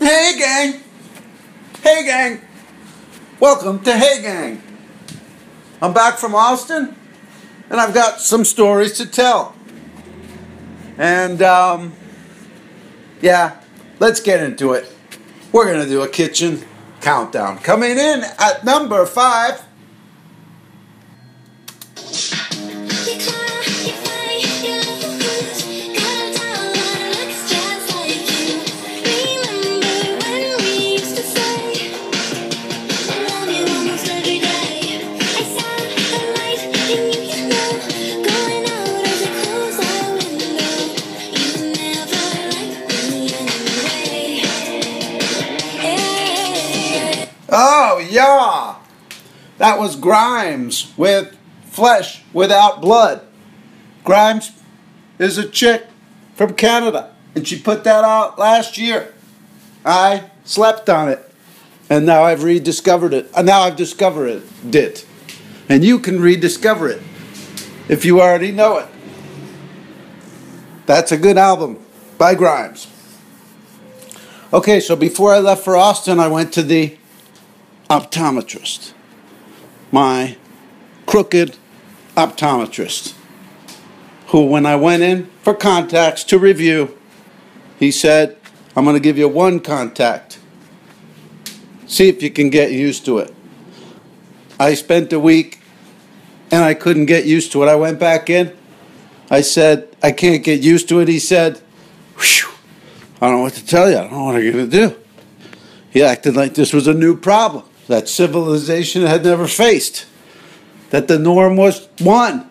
Hey, gang. Hey, gang. Welcome to Hey, gang. I'm back from Austin, and I've got some stories to tell. And, um, yeah, let's get into it. We're going to do a kitchen countdown. Coming in at number five. Oh, yeah. That was Grimes with Flesh Without Blood. Grimes is a chick from Canada, and she put that out last year. I slept on it, and now I've rediscovered it. And now I've discovered it. And you can rediscover it if you already know it. That's a good album by Grimes. Okay, so before I left for Austin, I went to the optometrist, my crooked optometrist, who, when I went in for contacts to review, he said, I'm going to give you one contact. See if you can get used to it. I spent a week and I couldn't get used to it. I went back in. I said, I can't get used to it. He said, I don't know what to tell you. I don't know what I'm going to do. He acted like this was a new problem that civilization had never faced, that the norm was one.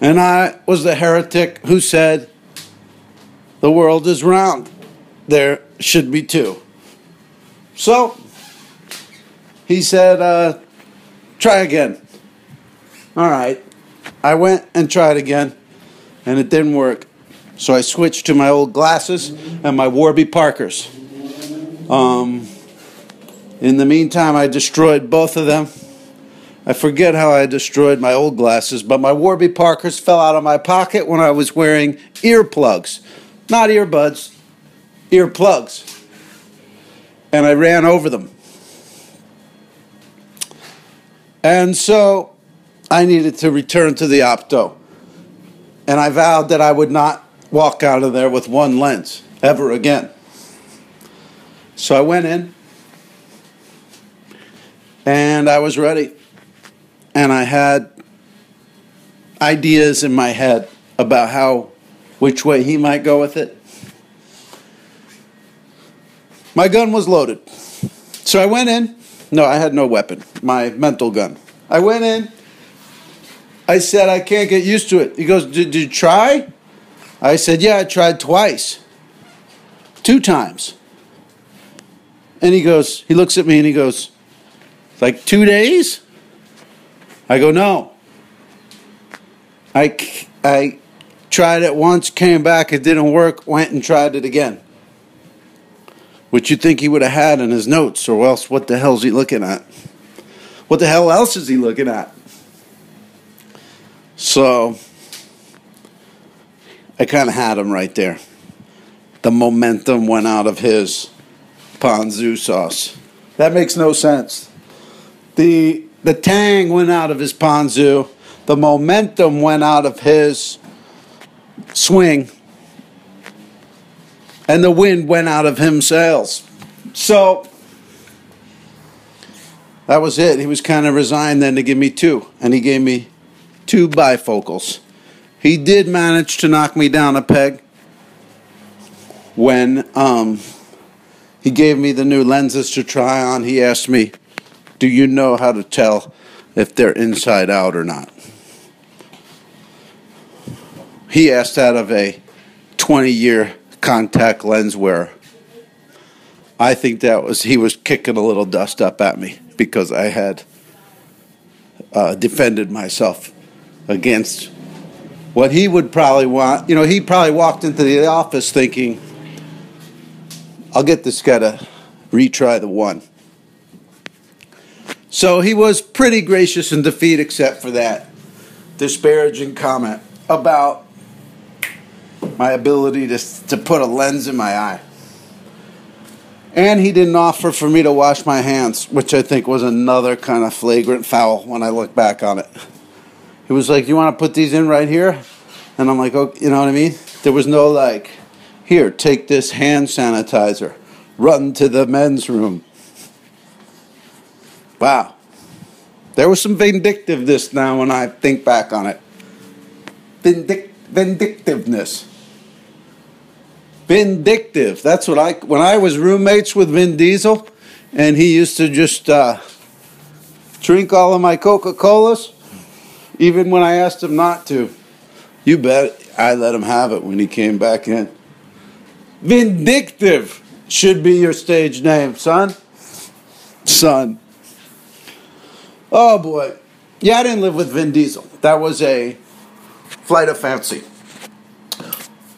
And I was the heretic who said, the world is round. There should be two. So, he said, uh, try again. All right. I went and tried again, and it didn't work. So I switched to my old glasses and my Warby Parkers. Um, in the meantime, I destroyed both of them. I forget how I destroyed my old glasses, but my Warby Parkers fell out of my pocket when I was wearing earplugs. Not earbuds, earplugs. And I ran over them. And so I needed to return to the opto. And I vowed that I would not walk out of there with one lens ever again. So I went in and I was ready. And I had ideas in my head about how, which way he might go with it. My gun was loaded. So I went in. No, I had no weapon, my mental gun. I went in. I said, I can't get used to it. He goes, Did you try? I said, Yeah, I tried twice. Two times. And he goes, he looks at me and he goes, like two days? I go, no. I, I tried it once, came back, it didn't work, went and tried it again. Which you'd think he would have had in his notes, or else what the hell is he looking at? What the hell else is he looking at? So, I kind of had him right there. The momentum went out of his ponzu sauce. That makes no sense the the tang went out of his ponzu, the momentum went out of his swing, and the wind went out of him sails. So that was it. He was kind of resigned then to give me two, and he gave me two bifocals. He did manage to knock me down a peg when um, he gave me the new lenses to try on. He asked me, do you know how to tell if they're inside out or not? He asked that of a 20 year contact lens wearer. I think that was, he was kicking a little dust up at me because I had uh, defended myself against what he would probably want. You know, he probably walked into the office thinking, I'll get this guy to retry the one. So he was pretty gracious in defeat, except for that disparaging comment about my ability to, to put a lens in my eye. And he didn't offer for me to wash my hands, which I think was another kind of flagrant foul when I look back on it. He was like, You want to put these in right here? And I'm like, Oh, you know what I mean? There was no like, Here, take this hand sanitizer, run to the men's room. Wow. There was some vindictiveness now when I think back on it. Vindic- vindictiveness. Vindictive. That's what I. When I was roommates with Vin Diesel, and he used to just uh, drink all of my Coca Colas, even when I asked him not to. You bet I let him have it when he came back in. Vindictive should be your stage name, son. Son. Oh boy. Yeah, I didn't live with Vin Diesel. That was a flight of fancy.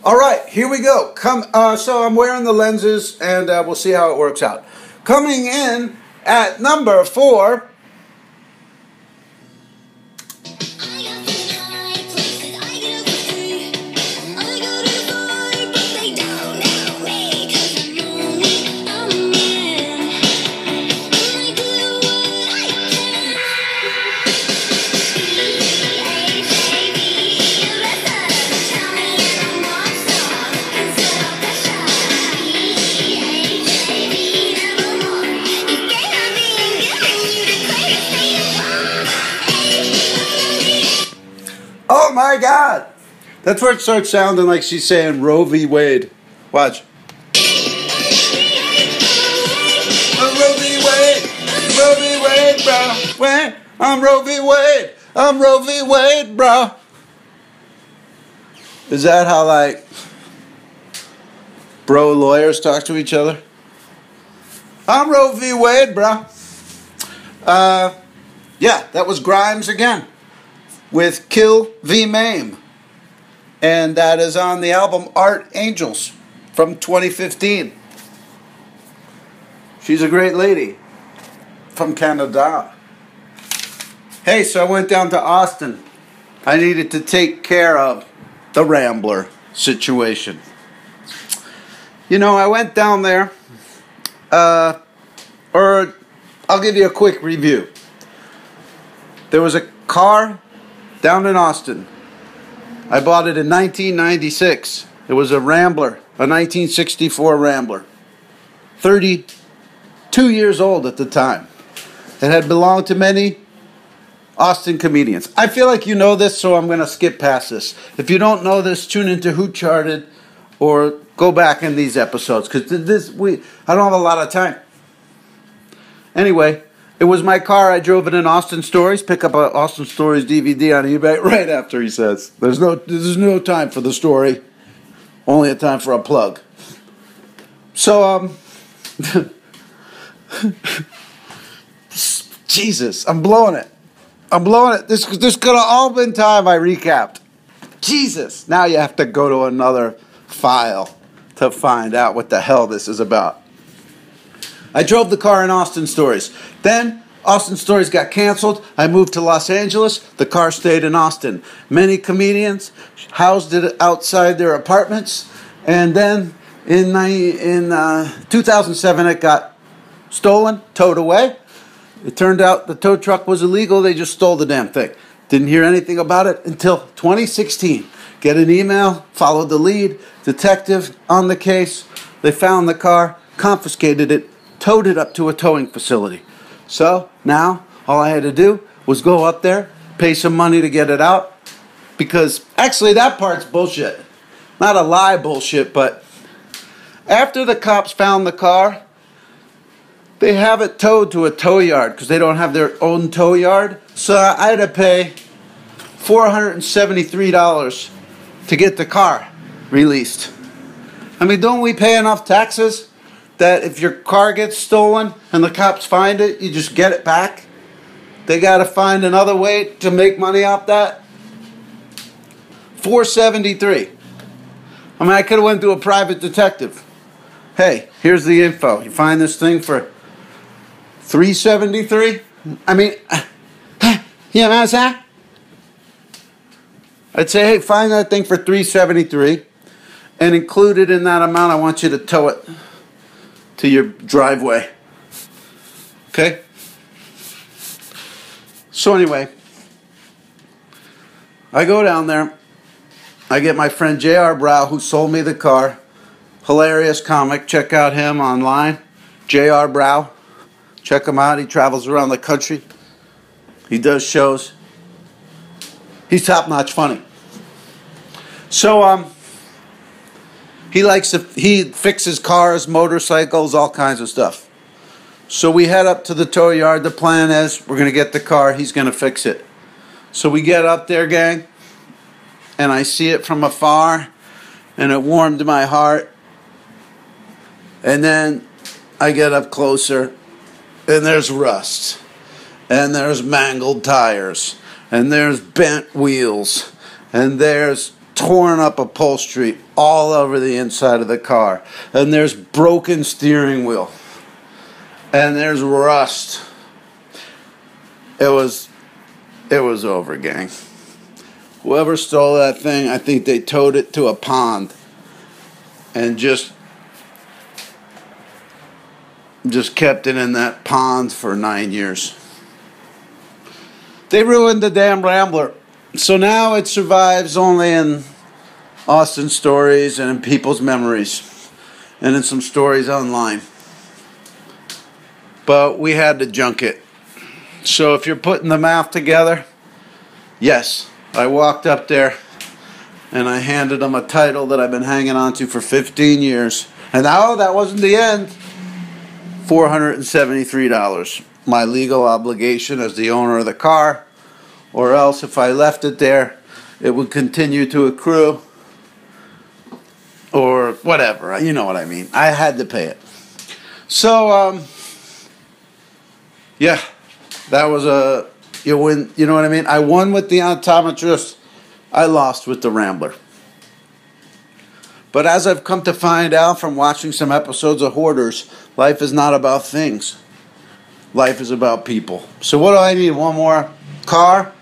All right, here we go. Come. Uh, so I'm wearing the lenses, and uh, we'll see how it works out. Coming in at number four. That's where it starts sounding like she's saying Roe v. Wade. Watch. I'm Roe v. Wade. Roe v. Wade, bro. I'm Roe v. Wade. I'm Roe v. Wade, bro. Is that how like bro lawyers talk to each other? I'm Roe v. Wade, bro. Uh, yeah, that was Grimes again with Kill v. Maim. And that is on the album Art Angels from 2015. She's a great lady from Canada. Hey, so I went down to Austin. I needed to take care of the Rambler situation. You know, I went down there, uh, or I'll give you a quick review. There was a car down in Austin. I bought it in 1996. It was a Rambler, a 1964 Rambler. 32 years old at the time. It had belonged to many Austin comedians. I feel like you know this, so I'm going to skip past this. If you don't know this, tune into Who Charted or go back in these episodes because this we I don't have a lot of time. Anyway, it was my car. I drove it in Austin Stories. Pick up a Austin Stories DVD on eBay right after he says. There's no there's no time for the story. Only a time for a plug. So um Jesus, I'm blowing it. I'm blowing it. This this could have all been time I recapped. Jesus. Now you have to go to another file to find out what the hell this is about. I drove the car in Austin Stories. Then Austin Stories got canceled. I moved to Los Angeles. The car stayed in Austin. Many comedians housed it outside their apartments. And then in, in uh, 2007, it got stolen, towed away. It turned out the tow truck was illegal. They just stole the damn thing. Didn't hear anything about it until 2016. Get an email, followed the lead, detective on the case. They found the car, confiscated it, towed it up to a towing facility. So now all I had to do was go up there, pay some money to get it out. Because actually, that part's bullshit. Not a lie bullshit, but after the cops found the car, they have it towed to a tow yard because they don't have their own tow yard. So I had to pay $473 to get the car released. I mean, don't we pay enough taxes? That if your car gets stolen and the cops find it, you just get it back? They got to find another way to make money off that? 473. I mean, I could have went to a private detective. Hey, here's the info. You find this thing for 373? I mean, you know what I'm saying? I'd say, hey, find that thing for 373 and included in that amount, I want you to tow it to your driveway. Okay? So, anyway, I go down there. I get my friend J.R. Brow, who sold me the car. Hilarious comic. Check out him online. J.R. Brow. Check him out. He travels around the country. He does shows. He's top notch funny. So, um, he likes to, he fixes cars, motorcycles, all kinds of stuff. So we head up to the tow yard. The plan is we're going to get the car, he's going to fix it. So we get up there, gang, and I see it from afar, and it warmed my heart. And then I get up closer, and there's rust, and there's mangled tires, and there's bent wheels, and there's torn up upholstery all over the inside of the car. And there's broken steering wheel. And there's rust. It was it was over, gang. Whoever stole that thing, I think they towed it to a pond and just just kept it in that pond for 9 years. They ruined the damn Rambler. So now it survives only in Austin stories and in people's memories and in some stories online. But we had to junk it. So if you're putting the math together, yes, I walked up there and I handed them a title that I've been hanging on to for 15 years. And now that wasn't the end. $473. My legal obligation as the owner of the car or else if I left it there, it would continue to accrue, or whatever. You know what I mean. I had to pay it. So, um, yeah, that was a you win. You know what I mean. I won with the optometrist. I lost with the Rambler. But as I've come to find out from watching some episodes of Hoarders, life is not about things. Life is about people. So what do I need? One more car?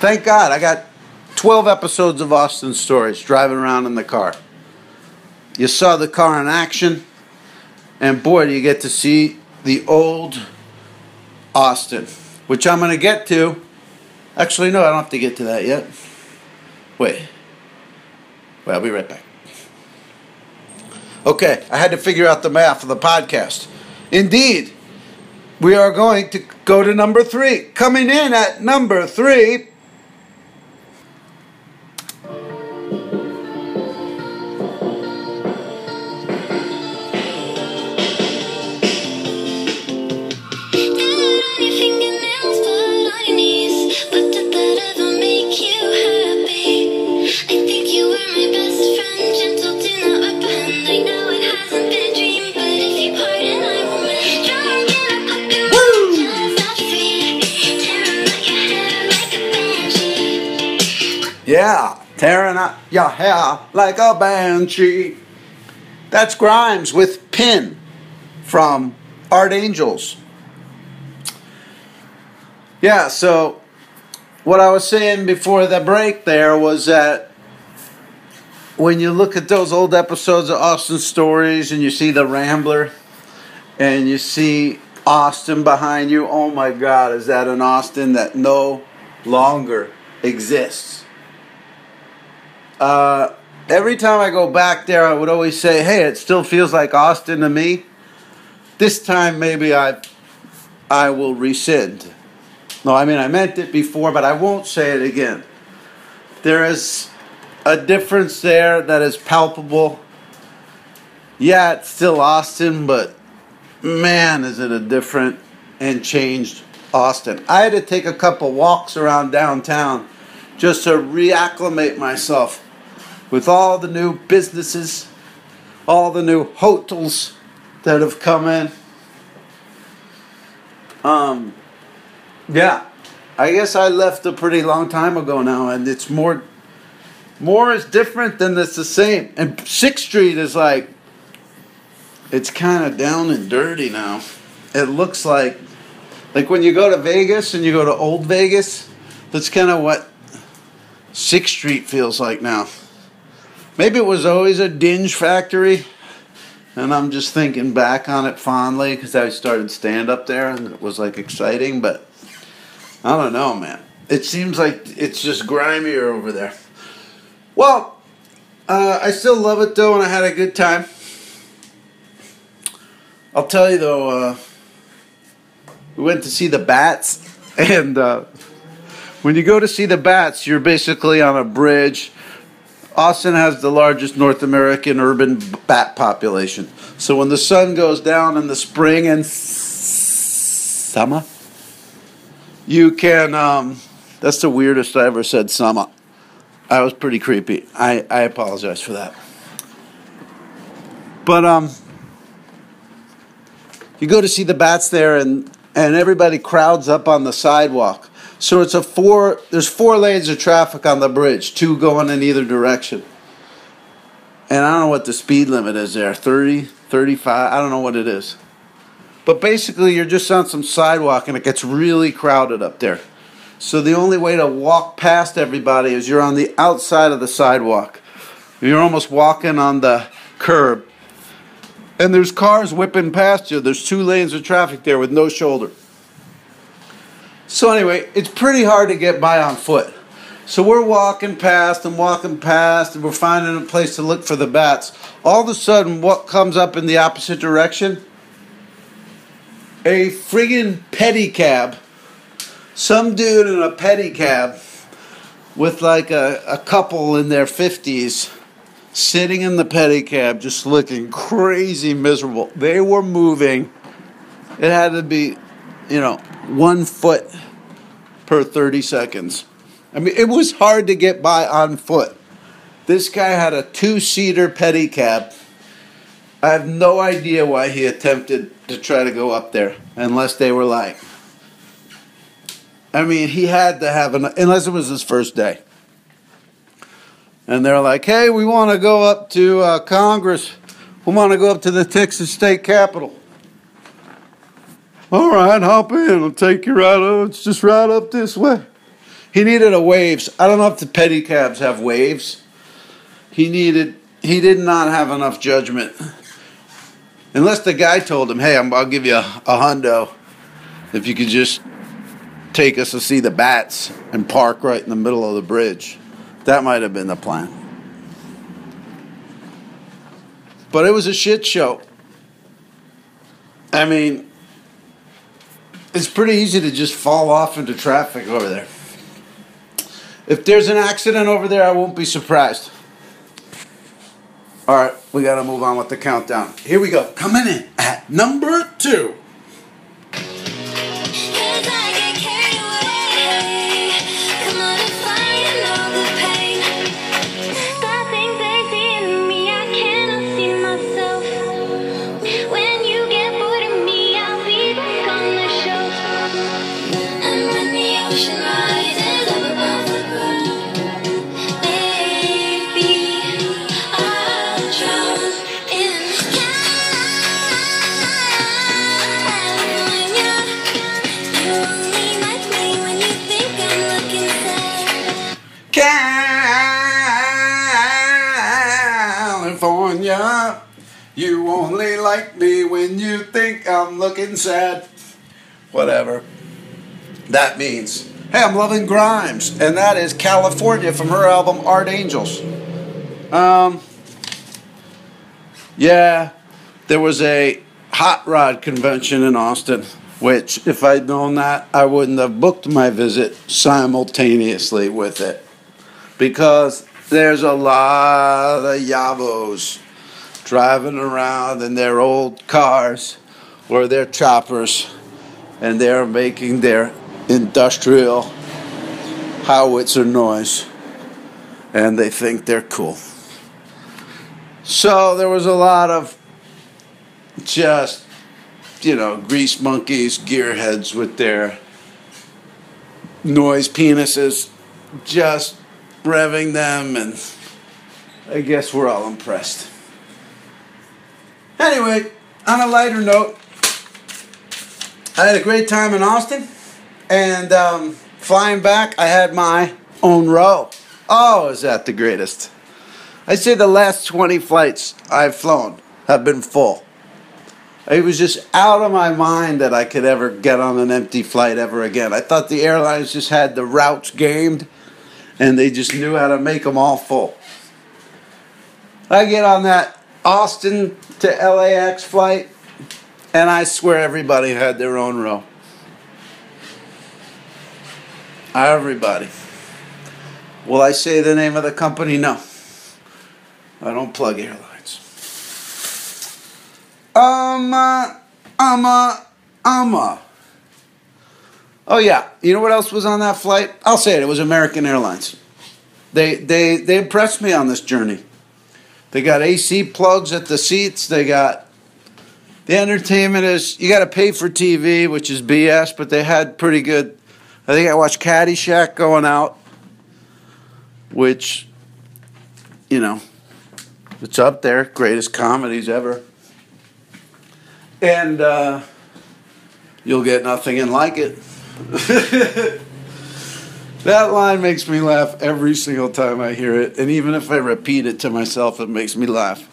Thank God, I got 12 episodes of Austin Stories driving around in the car. You saw the car in action, and boy, do you get to see the old Austin, which I'm going to get to. Actually, no, I don't have to get to that yet. Wait. Well, I'll be right back. Okay, I had to figure out the math of the podcast. Indeed, we are going to go to number three. Coming in at number three Yeah, tearing up your hair like a banshee. That's Grimes with Pin from Art Angels. Yeah, so what I was saying before the break there was that when you look at those old episodes of Austin Stories and you see the Rambler and you see Austin behind you, oh my God, is that an Austin that no longer exists? Uh, every time I go back there, I would always say, "Hey, it still feels like Austin to me." This time, maybe I, I will rescind. No, I mean I meant it before, but I won't say it again. There is a difference there that is palpable. Yeah, it's still Austin, but man, is it a different and changed Austin. I had to take a couple walks around downtown just to reacclimate myself with all the new businesses, all the new hotels that have come in. Um, yeah, I guess I left a pretty long time ago now, and it's more, more is different than it's the same. And Sixth Street is like, it's kind of down and dirty now. It looks like, like when you go to Vegas and you go to Old Vegas, that's kind of what Sixth Street feels like now. Maybe it was always a dinge factory, And I'm just thinking back on it fondly because I started stand up there and it was like exciting, but I don't know, man. It seems like it's just grimier over there. Well, uh, I still love it though, and I had a good time. I'll tell you though, uh, we went to see the bats, and uh, when you go to see the bats, you're basically on a bridge Austin has the largest North American urban bat population. So when the sun goes down in the spring and summer, you can. Um, that's the weirdest I ever said summer. I was pretty creepy. I, I apologize for that. But um, you go to see the bats there, and and everybody crowds up on the sidewalk. So it's a four. There's four lanes of traffic on the bridge, two going in either direction. And I don't know what the speed limit is there 30, 35, I don't know what it is. But basically, you're just on some sidewalk and it gets really crowded up there. So the only way to walk past everybody is you're on the outside of the sidewalk. You're almost walking on the curb. And there's cars whipping past you. There's two lanes of traffic there with no shoulder. So anyway, it's pretty hard to get by on foot. So we're walking past and walking past, and we're finding a place to look for the bats. All of a sudden, what comes up in the opposite direction? A friggin' pedicab. Some dude in a pedicab with like a, a couple in their 50s sitting in the pedicab just looking crazy miserable. They were moving. It had to be, you know, one foot per 30 seconds. I mean, it was hard to get by on foot. This guy had a two seater pedicab. I have no idea why he attempted to try to go up there, unless they were like, I mean, he had to have an, unless it was his first day. And they're like, hey, we want to go up to uh, Congress. We want to go up to the Texas state capitol. All right, hop in. I'll take you right up. It's just right up this way. He needed a Waze. I don't know if the pedicabs have Waze. He needed. He did not have enough judgment. Unless the guy told him, "Hey, i will give you a, a hundo if you could just take us to see the bats and park right in the middle of the bridge." That might have been the plan. But it was a shit show. I mean, it's pretty easy to just fall off into traffic over there. If there's an accident over there, I won't be surprised. All right, we got to move on with the countdown. Here we go. Coming in at number two. Looking sad. Whatever. That means. Hey, I'm loving Grimes, and that is California from her album Art Angels. Um, yeah, there was a hot rod convention in Austin, which, if I'd known that, I wouldn't have booked my visit simultaneously with it. Because there's a lot of yavos driving around in their old cars or their choppers, and they're making their industrial howitzer noise, and they think they're cool. So there was a lot of just, you know, grease monkeys, gearheads with their noise penises, just revving them, and I guess we're all impressed. Anyway, on a lighter note, I had a great time in Austin, and um, flying back, I had my own row. Oh, is that the greatest? I say the last 20 flights I've flown, have been full. It was just out of my mind that I could ever get on an empty flight ever again. I thought the airlines just had the routes gamed and they just knew how to make them all full. I get on that Austin to LAX flight and I swear everybody had their own row. Everybody. Will I say the name of the company? No. I don't plug airlines. Um, uh, um, uh, um, uh. Oh yeah, you know what else was on that flight? I'll say it. It was American Airlines. They they they impressed me on this journey. They got AC plugs at the seats. They got the entertainment is you got to pay for TV, which is BS. But they had pretty good. I think I watched Caddyshack going out, which, you know, it's up there, greatest comedies ever and uh, you'll get nothing and like it. that line makes me laugh every single time I hear it, and even if I repeat it to myself, it makes me laugh.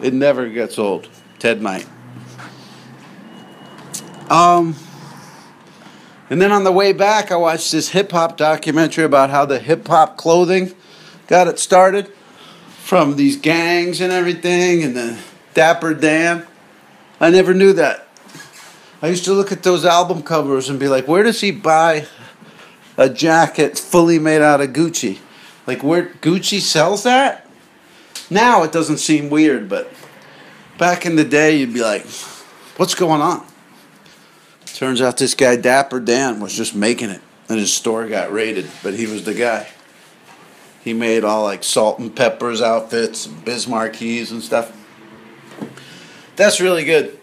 It never gets old. Ted Knight. Um, and then on the way back, I watched this hip hop documentary about how the hip hop clothing got it started from these gangs and everything, and the Dapper Dan. I never knew that. I used to look at those album covers and be like, where does he buy a jacket fully made out of Gucci? Like, where Gucci sells that? Now it doesn't seem weird, but back in the day, you'd be like, what's going on? Turns out this guy, Dapper Dan, was just making it, and his store got raided, but he was the guy. He made all like Salt-N-Pepa's outfits, Markie and stuff. That's really good.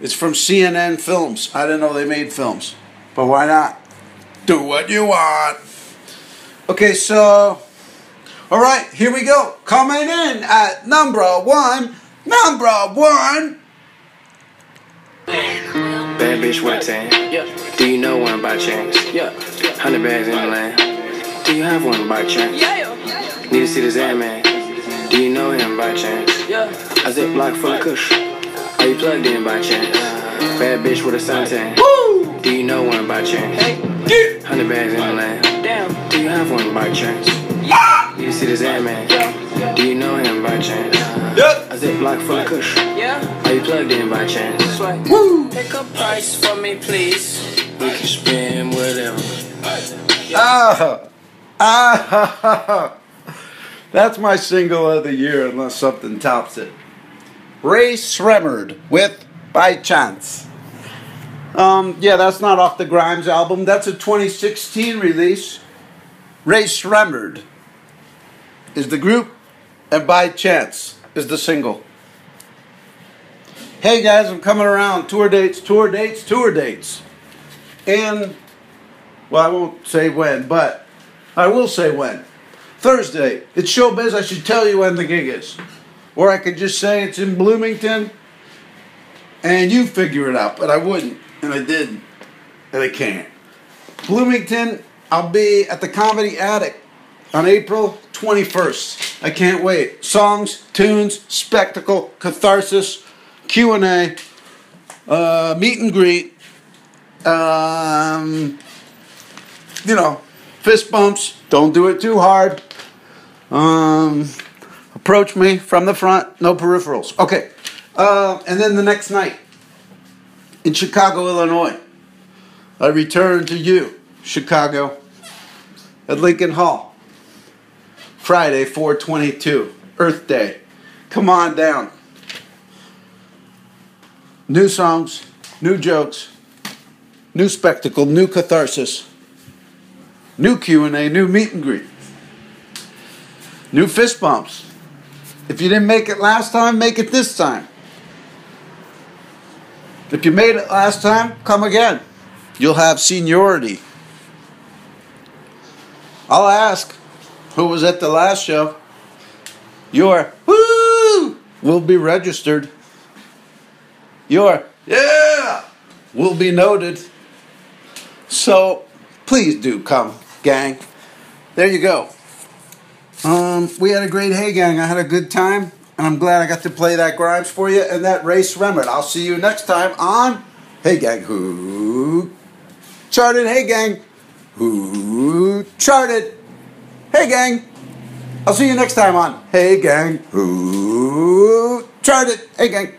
It's from CNN Films. I didn't know they made films, but why not? Do what you want. Okay, so, all right, here we go. Coming in at number one, number one. Bad bitch with a tan. Yeah. Do you know one by chance? Yeah. Hundred bags in the land. Do you have one by chance? Yeah. Need to see this ad man. Do you know him by chance? Yeah. A Ziploc full of kush. Are you plugged in by chance? Bad bitch with a suntan. Woo! Do you know one by chance? Hey. Hundred bags in the land. Damn. Do you have one by chance? Yeah. You see this ad man? Yeah. Do you know him by chance? Yeah. A Ziploc full of kush. Yeah. Are you plugged in by chance? Woo! Pick a price for me, please. We can spend whatever. Ah, ah, that's my single of the year, unless something tops it. Rae Sremmurd with By Chance. Um, yeah, that's not off the Grimes album. That's a 2016 release. Rae Sremmurd is the group, and By Chance is the single. Hey guys, I'm coming around. Tour dates, tour dates, tour dates. And, well, I won't say when, but I will say when. Thursday, it's showbiz. I should tell you when the gig is. Or I could just say it's in Bloomington and you figure it out, but I wouldn't. And I didn't, And I can't. Bloomington, I'll be at the Comedy Attic on April 21st. I can't wait. Songs, tunes, spectacle, catharsis, Q&A, uh, meet and greet, um, you know, fist bumps. Don't do it too hard. Um, approach me from the front, no peripherals. Okay. Uh, and then the next night in Chicago, Illinois, I return to you, Chicago, at Lincoln Hall. Friday, 422, Earth Day. Come on down. New songs, new jokes, new spectacle, new catharsis, new Q&A, new meet and greet, new fist bumps. If you didn't make it last time, make it this time. If you made it last time, come again. You'll have seniority. I'll ask who was at the last show. Your woo will be registered. Your yeah will be noted. So please do come, gang. There you go. Um, we had a great hey gang. I had a good time. And I'm glad I got to play that Grimes for you and that Rae Sremmurd. I'll see you next time on Hey Gang Who Charted. Hey Gang Who Charted. Hey Gang. I'll see you next time on Hey Gang Who Charted. Hey Gang.